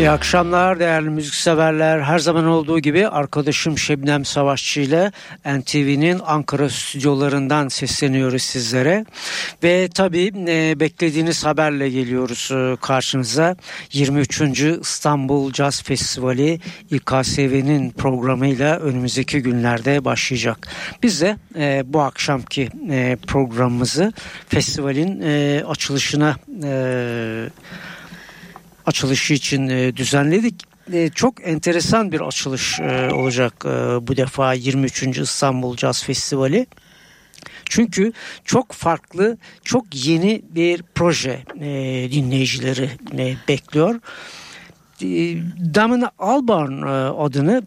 İyi akşamlar değerli müzikseverler. Her zaman olduğu gibi arkadaşım Şebnem Savaşçı ile NTV'nin Ankara stüdyolarından sesleniyoruz sizlere. Ve tabii e, beklediğiniz haberle geliyoruz e, karşınıza. 23. İstanbul Jazz Festivali İKSV'nin programıyla önümüzdeki günlerde başlayacak. Biz de e, bu akşamki e, programımızı festivalin açılışına e, açılışı için e, düzenledik. E, çok enteresan bir açılış e, olacak bu defa 23. İstanbul Jazz Festivali. Çünkü çok farklı, çok yeni bir proje dinleyicileri bekliyor. Damon Albarn adını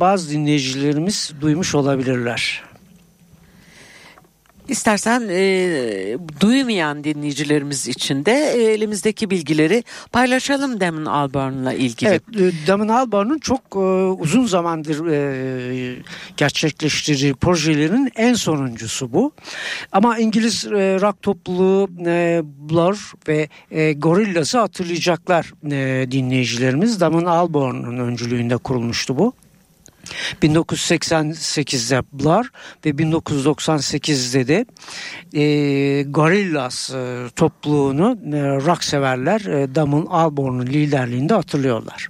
bazı dinleyicilerimiz duymuş olabilirler. İstersen e, duymayan dinleyicilerimiz için de e, elimizdeki bilgileri paylaşalım Damon Albarn'la ilgili. Evet, e, Damon Albarn'ın çok e, uzun zamandır e, gerçekleştirdiği projelerin en sonuncusu bu. Ama İngiliz e, rock topluluğu e, Blur ve e, Gorillaz'ı hatırlayacaklar e, dinleyicilerimiz. Damon Albarn'ın öncülüğünde kurulmuştu bu. 1988'de Blur ve 1998'de de e, Gorillaz e, topluluğunu e, rock severler e, Damon Albarn'ın liderliğinde hatırlıyorlar.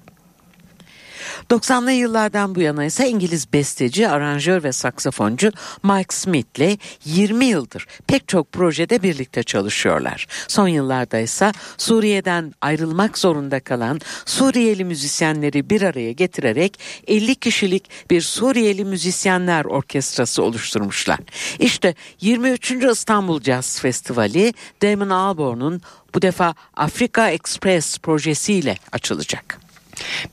90'lı yıllardan bu yana ise İngiliz besteci, aranjör ve saksafoncu Mike Smith ile 20 yıldır pek çok projede birlikte çalışıyorlar. Son yıllarda ise Suriye'den ayrılmak zorunda kalan Suriyeli müzisyenleri bir araya getirerek 50 kişilik bir Suriyeli Müzisyenler Orkestrası oluşturmuşlar. İşte 23. İstanbul Jazz Festivali Damon Albarn'un bu defa Afrika Express projesiyle açılacak.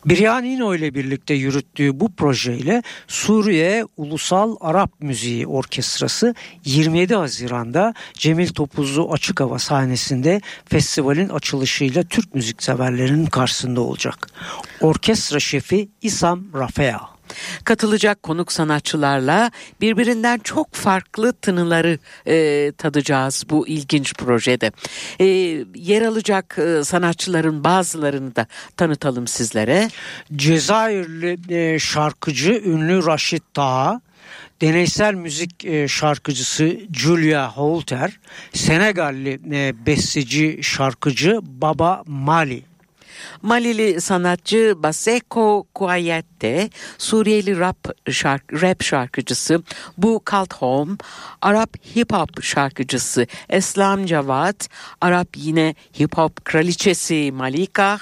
Biryanino ile birlikte yürüttüğü bu projeyle Suriye Ulusal Arap Müziği Orkestrası 27 Haziran'da Cemil Topuzlu Açık Hava sahnesinde festivalin açılışıyla Türk müzikseverlerinin karşısında olacak. Orkestra şefi İsam Rafea. Katılacak konuk sanatçılarla birbirinden çok farklı tınıları e, tadacağız bu ilginç projede. E, yer alacak e, sanatçıların bazılarını da tanıtalım sizlere. Cezayirli e, şarkıcı ünlü Raşit Taha, deneysel müzik e, şarkıcısı Julia Holter, Senegalli e, besteci şarkıcı Baba Mali Malili sanatçı Baseko Kouayette, Suriyeli rap, şark, rap şarkıcısı Bu Kalthom, Arap hip hop şarkıcısı Eslam Cavat, Arap yine hip hop kraliçesi Malika,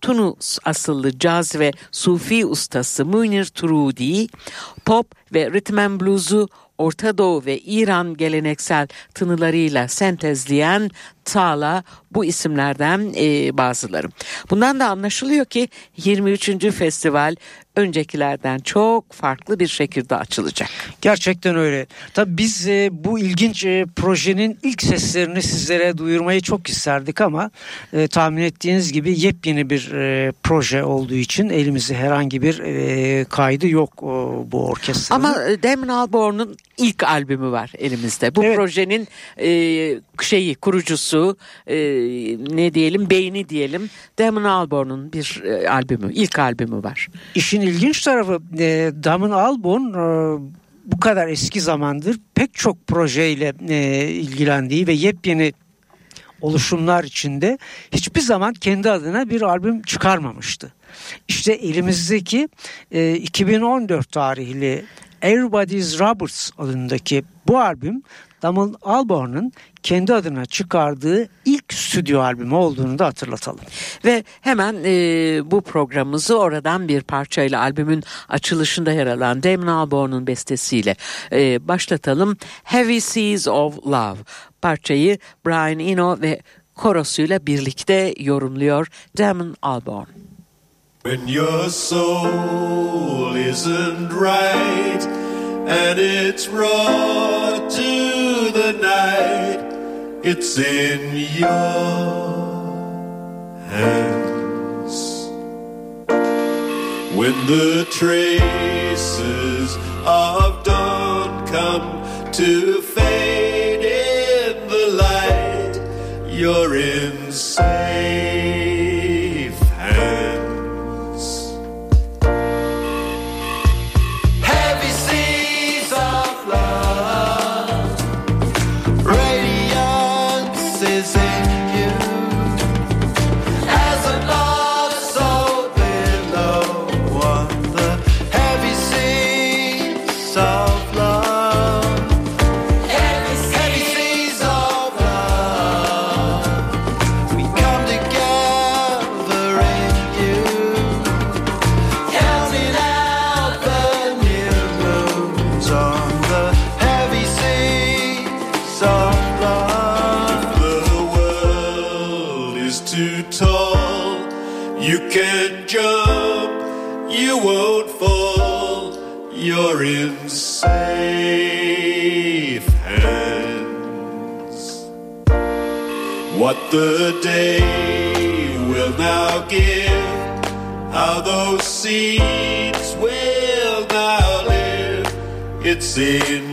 Tunus asıllı caz ve sufi ustası Munir Turudi, pop ve rhythm and Orta Doğu ve İran geleneksel tınılarıyla sentezleyen Tala bu isimlerden e, bazıları. Bundan da anlaşılıyor ki 23. festival öncekilerden çok farklı bir şekilde açılacak. Gerçekten öyle. Tabii biz e, bu ilginç e, projenin ilk seslerini sizlere duyurmayı çok isterdik ama e, tahmin ettiğiniz gibi yepyeni bir e, proje olduğu için elimizde herhangi bir e, kaydı yok e, bu orkestranın. Ama Damon Albarn'ın ilk albümü var elimizde. Bu evet. projenin e, şeyi kurucusu e, ne diyelim beyni diyelim Damon Albarn'ın bir e, albümü ilk albümü var. İşin ilginç tarafı e, Damon Albarn e, bu kadar eski zamandır pek çok projeyle e, ilgilendiği ve yepyeni oluşumlar içinde hiçbir zaman kendi adına bir albüm çıkarmamıştı. İşte elimizdeki e, 2014 tarihli Everybody's Roberts adındaki bu albüm Damon Albarn'ın kendi adına çıkardığı ilk stüdyo albümü olduğunu da hatırlatalım. Ve hemen e, bu programımızı oradan bir parçayla albümün açılışında yer alan Damon Albarn'ın bestesiyle e, başlatalım. Heavy Seas of Love parçayı Brian Eno ve korosuyla birlikte yorumluyor Damon Albarn. When your soul isn't right and it's to It's in your hands. When the traces of dawn come to fade in the light, you're in the day will now give, how those seeds will now live, it's in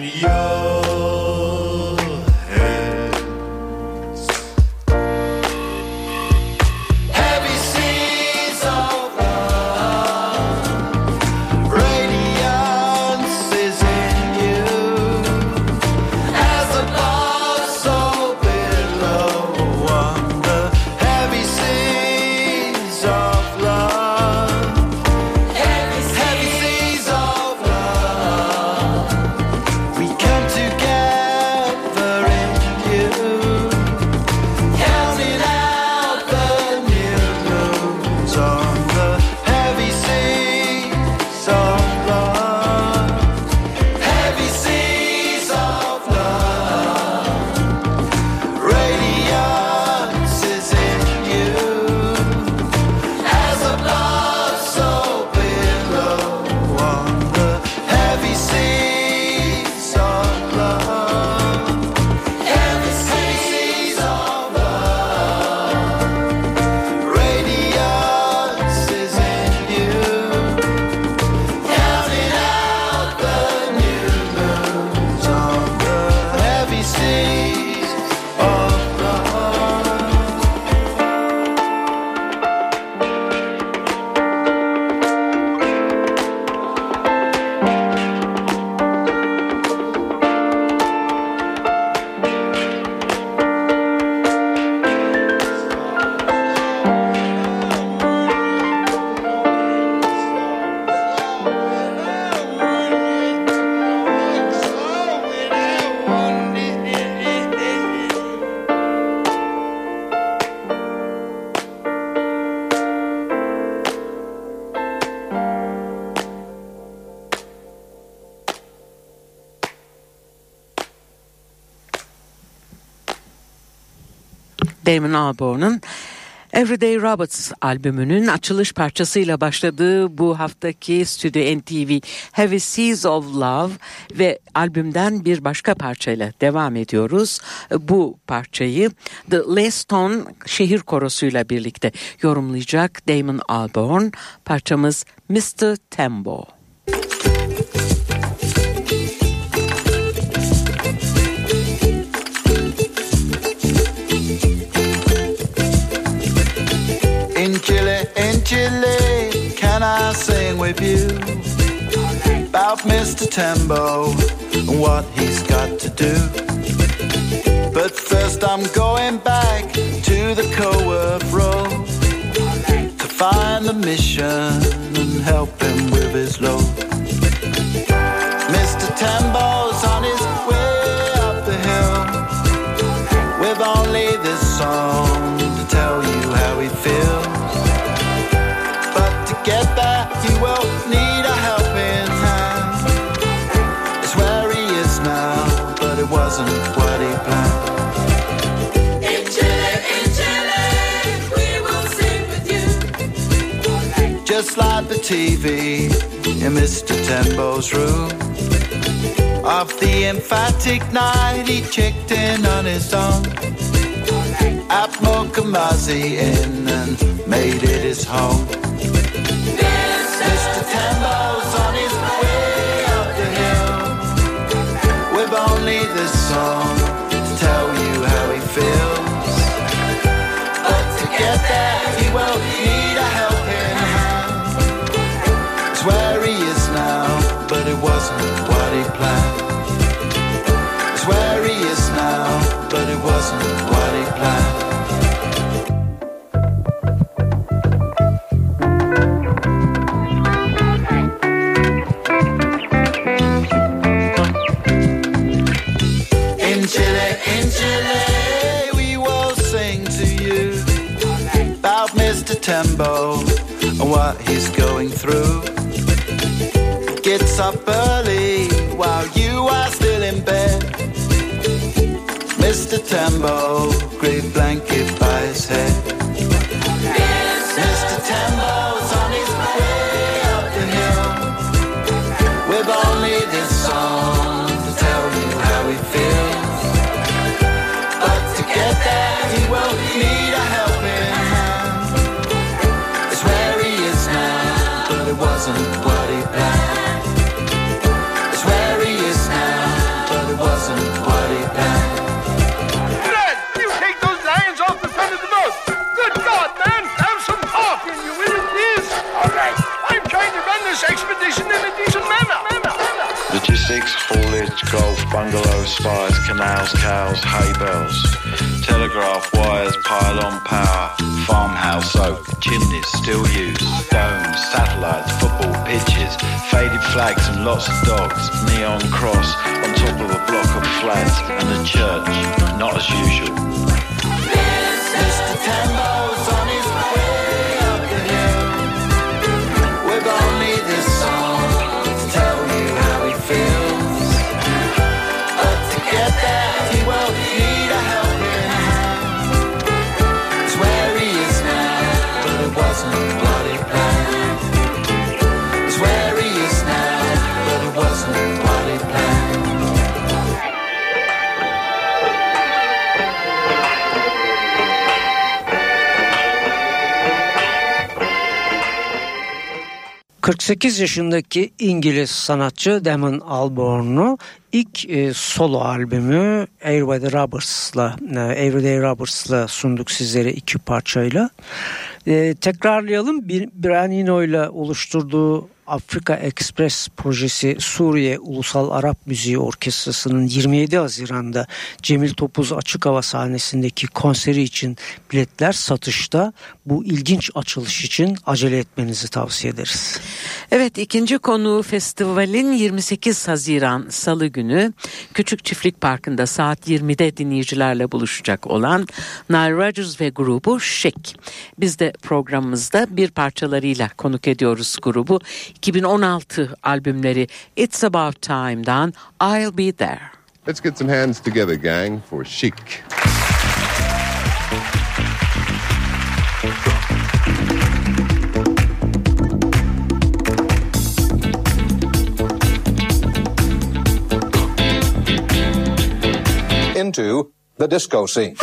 Damon Albarn'ın Everyday Robots albümünün açılış parçasıyla başladığı bu haftaki Stüdyo NTV Heavy Seas of Love ve albümden bir başka parçayla devam ediyoruz. Bu parçayı The Leiston Şehir Korosu'yla birlikte yorumlayacak Damon Albarn. Parçamız Mr. Tembo. Chile, can I sing with you about Mr. Tembo and what he's got to do? But first, I'm going back to the co-work road to find the mission and help him with his load. Mr. Tembo's will sing with you. Just like the TV in Mr. Tembo's room. Of the emphatic night, he checked in on his own. at Mokamazi Inn and made it his home. Mr. Tembo's he feels. What he's going through. Gets up early while you are still in bed. Mr. Tembo, great blanket by his head. Bungalows, spires, canals, cows, hay bales, telegraph wires, pylon power, farmhouse oak, chimneys still used, stones, satellites, football pitches, faded flags and lots of dogs, neon cross on top of a block of flats, and a church, not as usual. 48 yaşındaki İngiliz sanatçı Damon Albarn'u ilk e, solo albümü Everyday Rubbers'la e, Everyday Rubbers'la sunduk sizlere iki parçayla. E, tekrarlayalım. Bir, Brian Eno ile oluşturduğu Afrika Express projesi Suriye Ulusal Arap Müziği Orkestrası'nın 27 Haziran'da Cemil Topuz Açık Hava sahnesindeki konseri için biletler satışta. Bu ilginç açılış için acele etmenizi tavsiye ederiz. Evet ikinci konu festivalin 28 Haziran Salı günü Küçük Çiftlik Parkı'nda saat 20'de dinleyicilerle buluşacak olan Nile Rodgers ve grubu Chic. Biz de programımızda bir parçalarıyla konuk ediyoruz grubu. 2016 albümleri It's About Time'dan I'll Be There. Let's get some hands together, gang, for Chic. into the disco scene.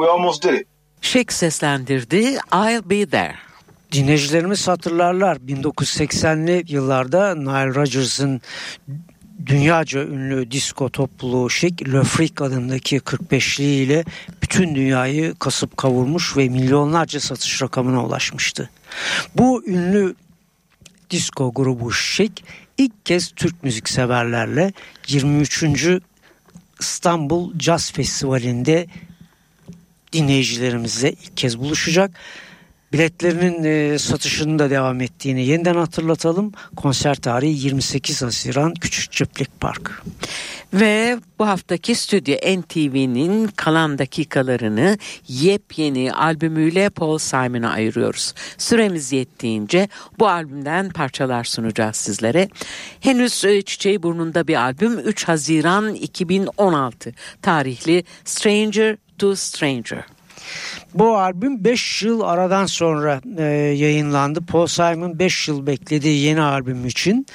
We almost did it. Chic seslendirdi I'll Be There. Dinleyicilerimiz hatırlarlar 1980'li yıllarda Nile Rodgers'ın dünyaca ünlü disco topluluğu Chic Le Freak adındaki 45'li ile bütün dünyayı kasıp kavurmuş ve milyonlarca satış rakamına ulaşmıştı. Bu ünlü disco grubu Chic ilk kez Türk müzik severlerle 23. İstanbul Jazz Festivali'nde dinleyicilerimizle ilk kez buluşacak. Biletlerinin e, satışının da devam ettiğini yeniden hatırlatalım. Konser tarihi 28 Haziran Küçük Çiftlik Park. Ve bu haftaki Stüdyo NTV'nin kalan dakikalarını yepyeni albümüyle Paul Simon'a ayırıyoruz. Süremiz yettiğince bu albümden parçalar sunacağız sizlere. Henüz e, çiçeği burnunda bir albüm 3 Haziran 2016 tarihli Stranger to Stranger. Bu albüm 5 yıl aradan sonra e, yayınlandı. Paul Simon 5 yıl beklediği yeni albüm için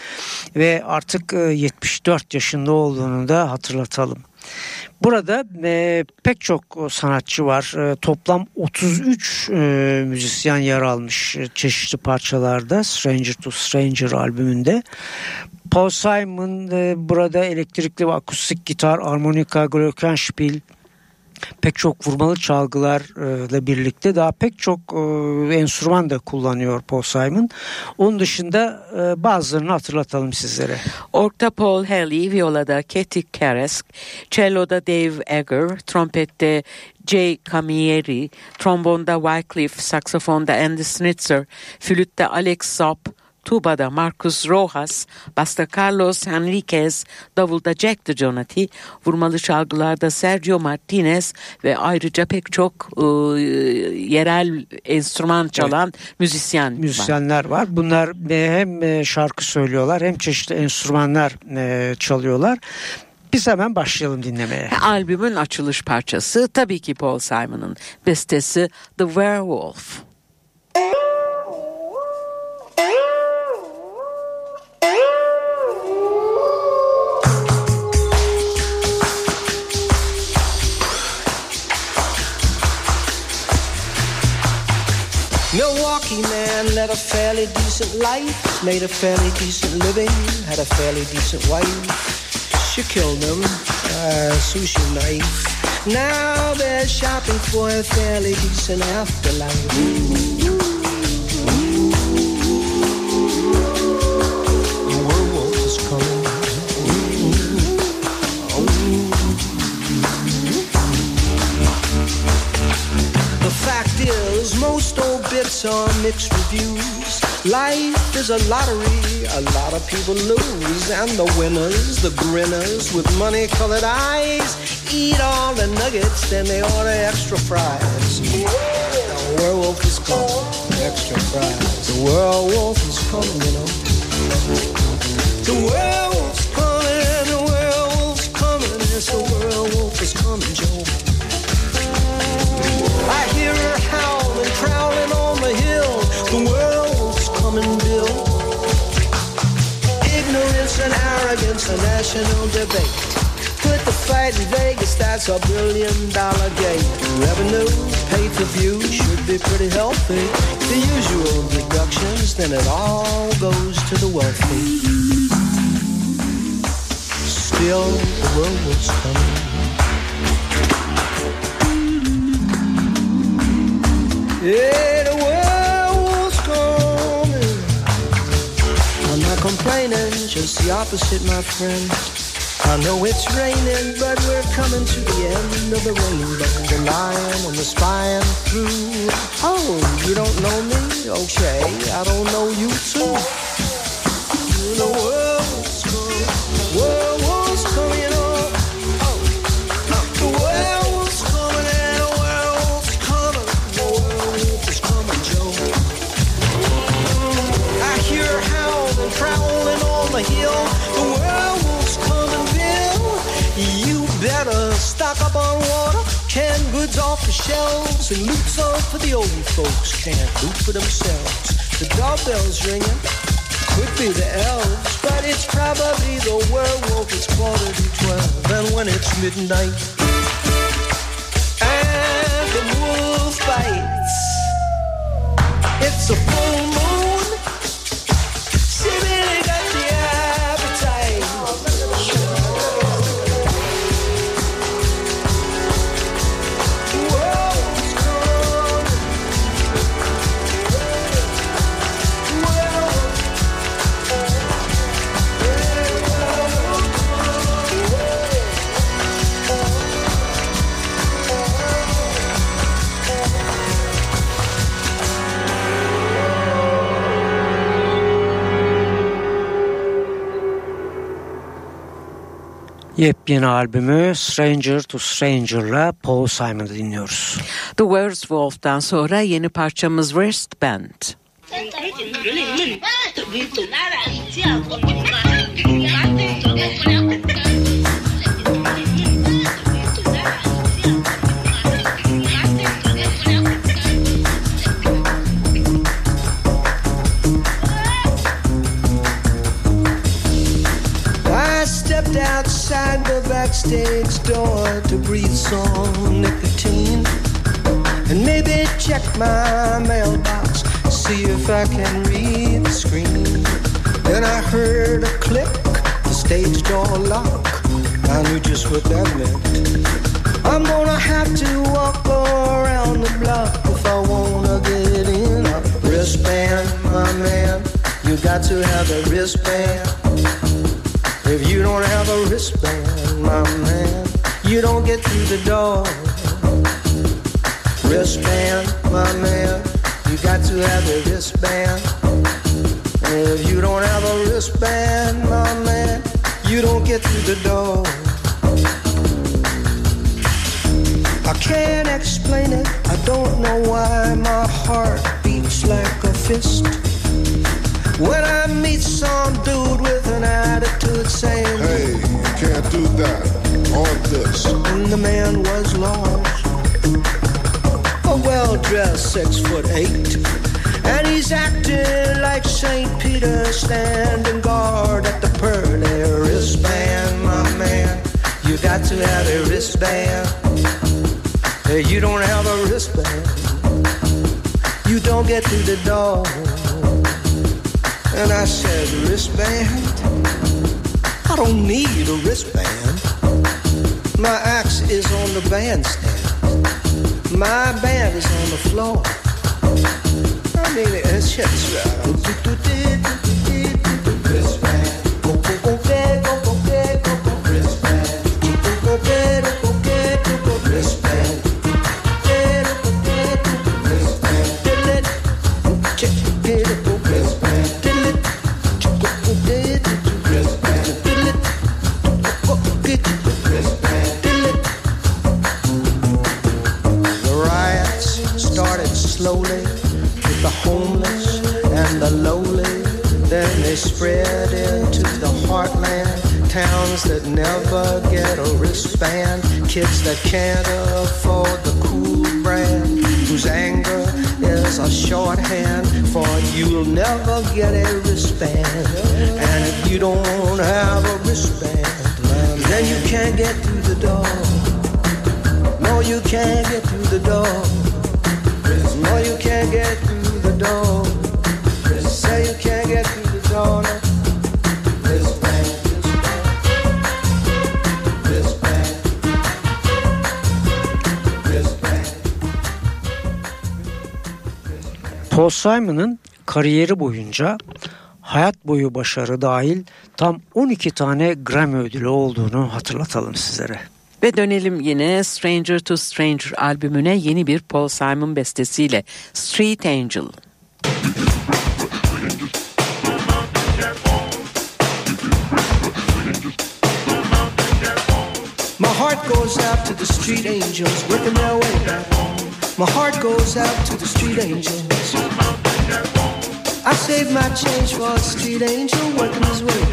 ve artık e, 74 yaşında olduğunu da hatırlatalım. Burada e, pek çok sanatçı var. E, toplam 33 e, müzisyen yer almış e, çeşitli parçalarda Stranger to Stranger albümünde. Paul Simon e, burada elektrikli ve akustik gitar, armonika, glockenspiel, pek çok vurmalı çalgılarla birlikte daha pek çok e, enstrüman da kullanıyor Paul Simon. Onun dışında e, bazılarını hatırlatalım sizlere. Ork'ta Paul Haley, violada Katie Karesk, cello'da Dave Egger, trompette Jay Camieri, trombonda Wycliffe, saksafonda Andy Snitzer, flütte Alex Zopp, tubada Marcus Rojas, basta Carlos Henriquez, davulda Jack DeJohnette, vurmalı çalgılarda Sergio Martinez ve ayrıca pek çok e, yerel enstrüman çalan müzisyen var. Müzisyenler var. Bunlar e, hem e, şarkı söylüyorlar hem çeşitli enstrümanlar e, çalıyorlar. Biz hemen başlayalım dinlemeye. Albümün açılış parçası tabii ki Paul Simon'ın bestesi The Werewolf. A fairly decent life, made a fairly decent living, had a fairly decent wife. She killed him, a sushi knife. Now they're shopping for a fairly decent afterlife. Bits are mixed reviews. Life is a lottery, a lot of people lose. And the winners, the grinners with money colored eyes, eat all the nuggets, then they order extra fries. The werewolf is coming, extra fries. The werewolf is coming, you know. The werewolf's coming, the werewolf's coming, yes, the werewolf is coming, Joe. Arrogance, a national debate. Put the fight in Vegas, that's a billion dollar game. Revenue, pay per view, should be pretty healthy. The usual deductions, then it all goes to the wealthy. Still, the werewolf's coming. Yeah, complaining, just the opposite, my friend. I know it's raining, but we're coming to the end of the rainbow. The lion and the spying through. Oh, you don't know me? Okay, I don't know you too. shelves and loops on for the old folks can't loop for themselves. The doorbell's ringing, could be the elves, but it's probably the werewolf. It's quarter to twelve, and when it's midnight and the wolf bites, it's a full moon. Yepyeni albümü Stranger to Stranger'la Paul Simon'ı dinliyoruz. The Words Wolf'tan sonra yeni parçamız Wrist Band. Outside the backstage door to breathe some nicotine and maybe check my mailbox, see if I can read the screen. Then I heard a click, the stage door lock. I knew just what that meant. I'm gonna have to walk around the block if I wanna get in. A wristband, my man, you got to have a wristband. If you don't have a wristband, my man, you don't get through the door. Wristband, my man, you got to have a wristband. If you don't have a wristband, my man, you don't get through the door. I can't explain it, I don't know why my heart beats like a fist. When I meet some dude with an attitude saying, Hey, you can't do that. On this. and the man was large, a well-dressed six foot eight, and he's acting like Saint Peter standing guard at the pearly wristband, my man. You got to have a wristband. You don't have a wristband, you don't get through the door. And I said, wristband? I don't need a wristband. My axe is on the bandstand. My band is on the floor. I mean, it's just. Kids that can't afford the cool brand, whose anger is a shorthand for you'll never get a wristband. And if you don't have a wristband, then you can't get through the door. No, you can't get through the door. No, you can't get through the door. Paul Simon'ın kariyeri boyunca hayat boyu başarı dahil tam 12 tane Grammy ödülü olduğunu hatırlatalım sizlere. Ve dönelim yine Stranger to Stranger albümüne yeni bir Paul Simon bestesiyle Street Angel. My heart goes out to the street angels working their way back home. My heart goes out to the street angels. I saved my change for a street angel working his way.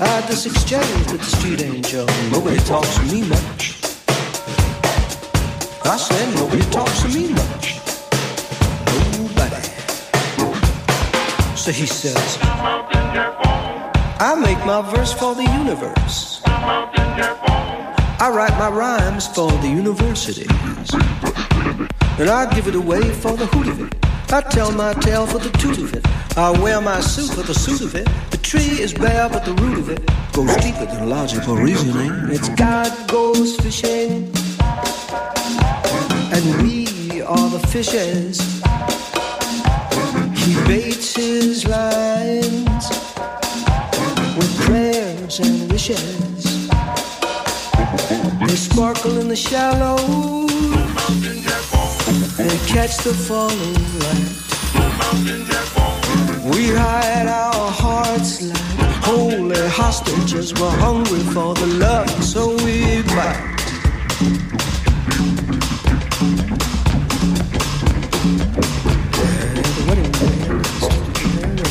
I had this exchange with the street angel. Nobody talks to me much. I said nobody talks to me much. Nobody. So he says, I make my verse for the universe. I write my rhymes for the universities. And I give it away for the hoot of it. I tell my tale for the toot of it. I wear my suit for the suit of it. The tree is bare, but the root of it goes deeper than logical reasoning. It's God goes fishing, and we are the fishes. He baits his lines with prayers and wishes. They sparkle in the shallows and catch the falling light. We hide our hearts like holy hostages. We're hungry for the love, so we bite.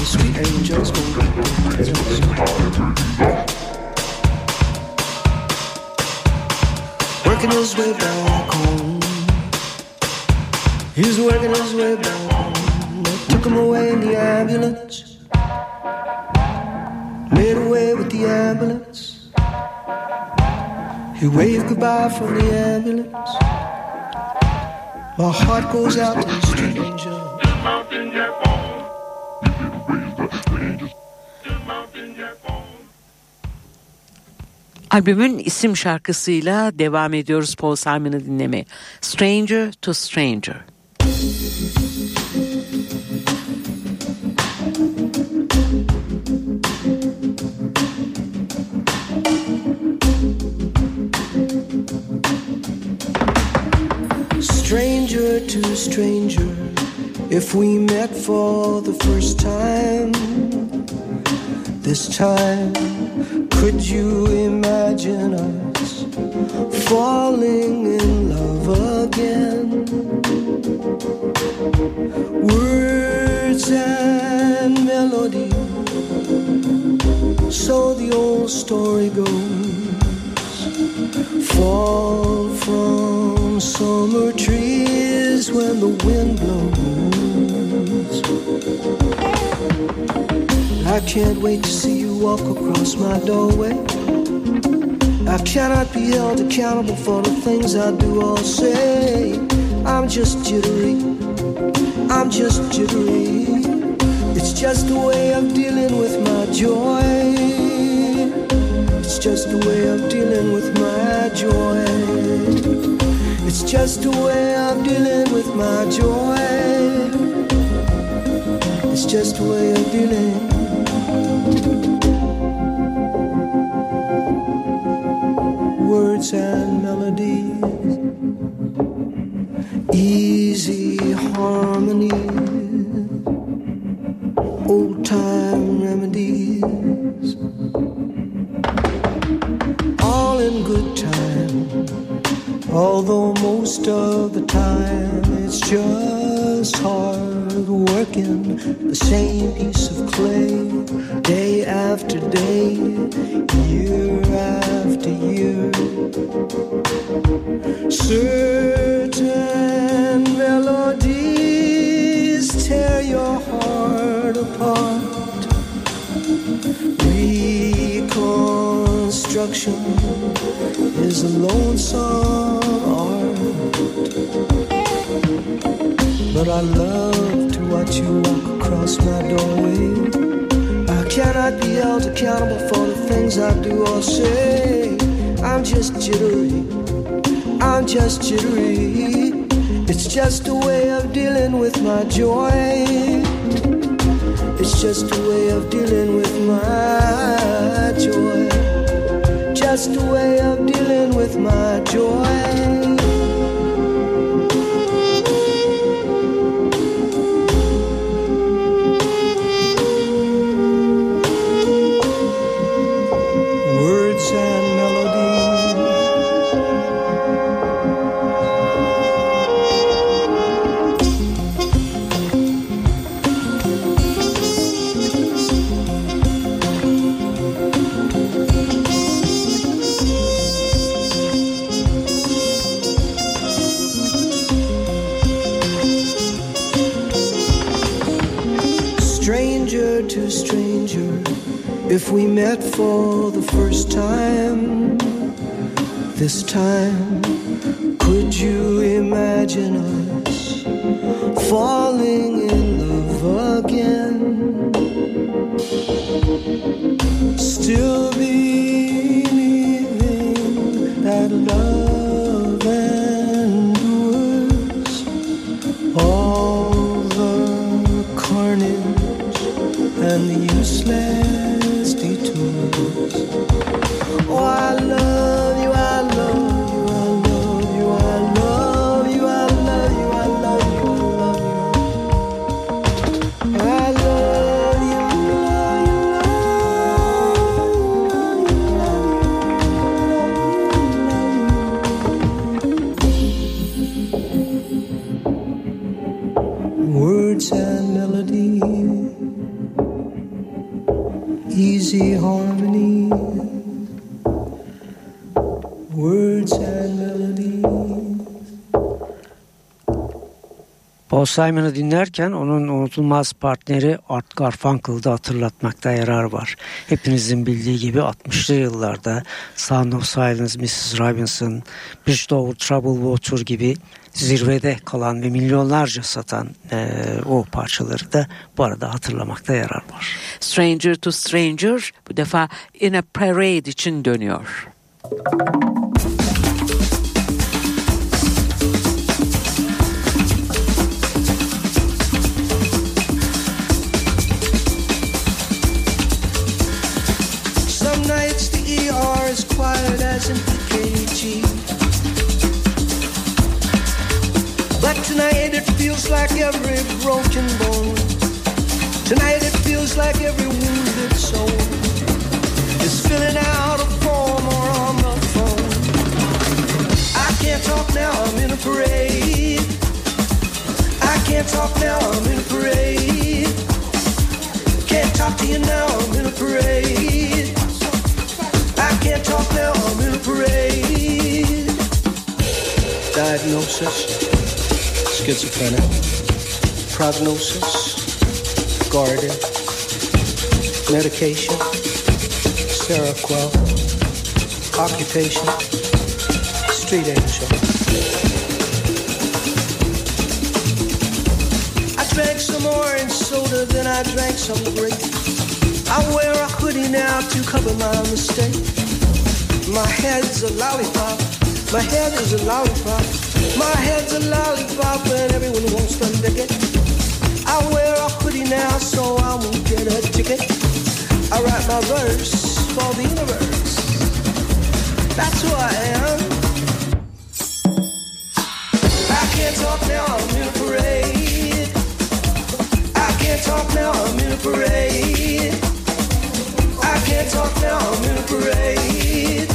Sweet angels Working his way back home. He's working his way back. They took him away in the ambulance. Made away with the ambulance. He waved goodbye from the ambulance. My heart goes out to the stranger. Albümün isim şarkısıyla devam ediyoruz Paul Simon'ı dinlemeye. Stranger to Stranger. Stranger if we met for the first time, this time, could you imagine us falling in love again? Words and melody, so the old story goes fall from summer trees when the wind blows. I can't wait to see you walk across my doorway. I cannot be held accountable for the things I do or say. I'm just jittery. I'm just jittery. It's just a way of dealing with my joy. It's just a way of dealing with my joy. It's just a way of dealing with my joy. It's just a way of dealing. Words and melodies, easy harmony, old time the same piece of clay day after day, year after year. Certain melodies tear your heart apart. Reconstruction is a lonesome art. But I love to you walk across my doorway. I cannot be held accountable for the things I do or say. I'm just jittery. I'm just jittery. It's just a way of dealing with my joy. It's just a way of dealing with my joy. Just a way of dealing with my joy. If we met for the first time, this time, could you imagine us Simon'ı dinlerken onun unutulmaz partneri Art Garfunkel'ı da hatırlatmakta yarar var. Hepinizin bildiği gibi 60'lı yıllarda Sound of Silence, Mrs. Robinson, Bridge Over Troubled Water gibi zirvede kalan ve milyonlarca satan eee, o parçaları da bu arada hatırlamakta yarar var. Stranger to Stranger bu defa In a Parade için dönüyor. Some like every broken bone. Tonight it feels like every wounded soul is filling out a form or on the phone. I can't talk now, I'm in a parade. I can't talk now, I'm in a parade. Can't talk to you now, I'm in a parade. I can't talk now, I'm in a parade. Diagnosis schizophrenic. Prognosis guarded. Medication Seroquel. Occupation street angel. I drank some orange soda, then I drank some grape. I wear a hoodie now to cover my mistake. My head's a lollipop. My head is a lollipop. My head's a lollipop, and everyone wants to lick it. I wear a hoodie now, so I won't get a ticket. I write my verse for the universe. That's who I am. I can't talk now, I'm in a parade. I can't talk now, I'm in a parade. I can't talk now, I'm in a parade.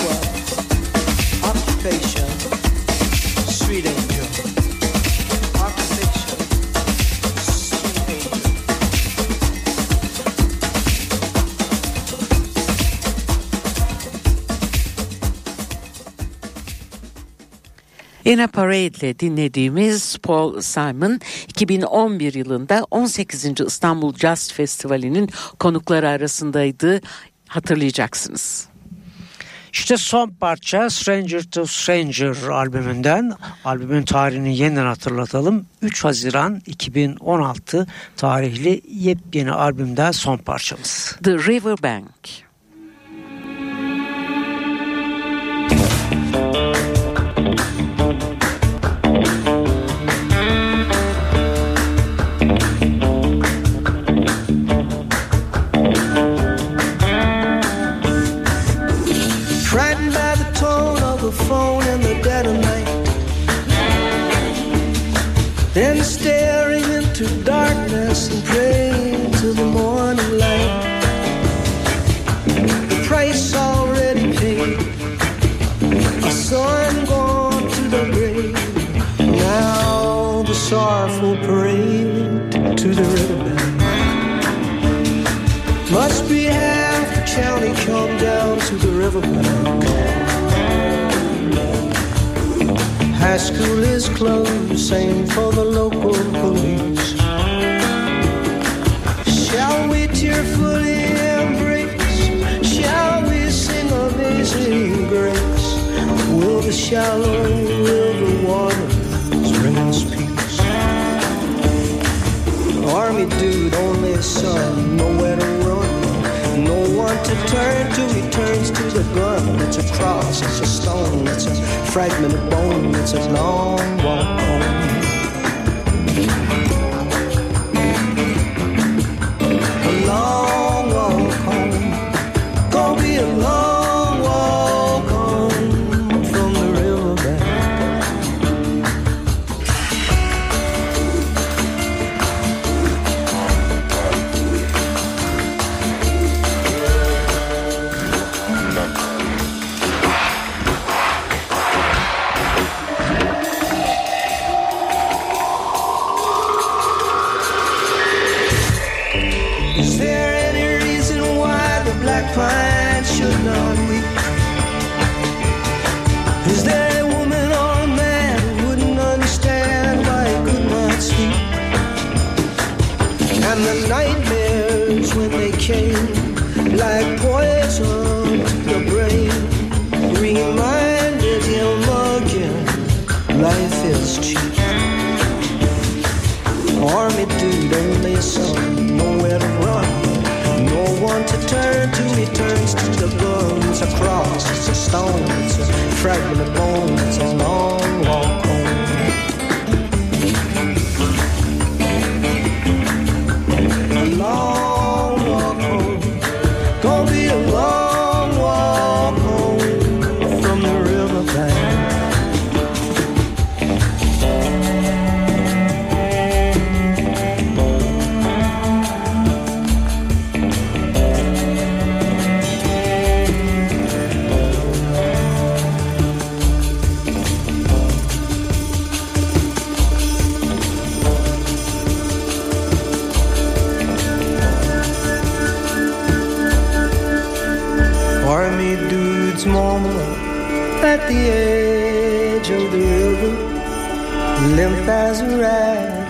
In a Parade ile dinlediğimiz Paul Simon 2011 yılında 18. İstanbul Jazz Festivali'nin konukları arasındaydı hatırlayacaksınız. İşte son parça Stranger to Stranger albümünden. Albümün tarihini yeniden hatırlatalım. 3 Haziran 2016 tarihli yepyeni albümden son parçamız. The Riverbank. School is closed, same for the local police. Shall we tearfully embrace? Shall we sing amazing grace? Will the shallow river waters bring us peace? Army dude, only son, nowhere to turn to, he turns to the gun. It's a cross, it's a stone, it's a fragment of bone, it's a long walk home. He turns to the gun. It's a cross, it's a fragment of bone, it's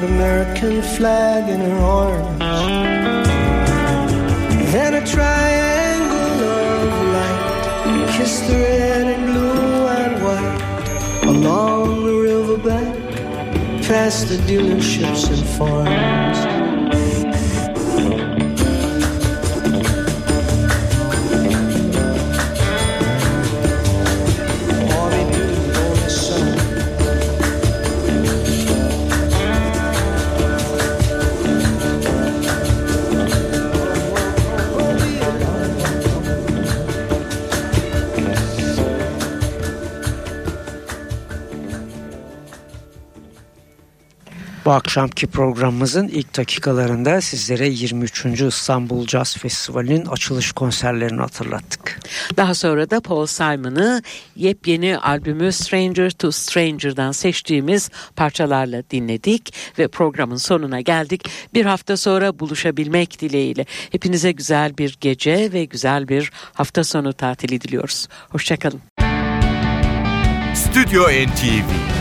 rag, American flag in her arms, and a triangle of light kiss the red and blue and white along the riverbank, past the dealerships and farms. Bu akşamki programımızın ilk dakikalarında sizlere 23. İstanbul Jazz Festivali'nin açılış konserlerini hatırlattık. Daha sonra da Paul Simon'ı yepyeni albümü Stranger to Stranger'dan seçtiğimiz parçalarla dinledik ve programın sonuna geldik. Bir hafta sonra buluşabilmek dileğiyle. Hepinize güzel bir gece ve güzel bir hafta sonu tatili diliyoruz. Hoşçakalın. Stüdyo NTV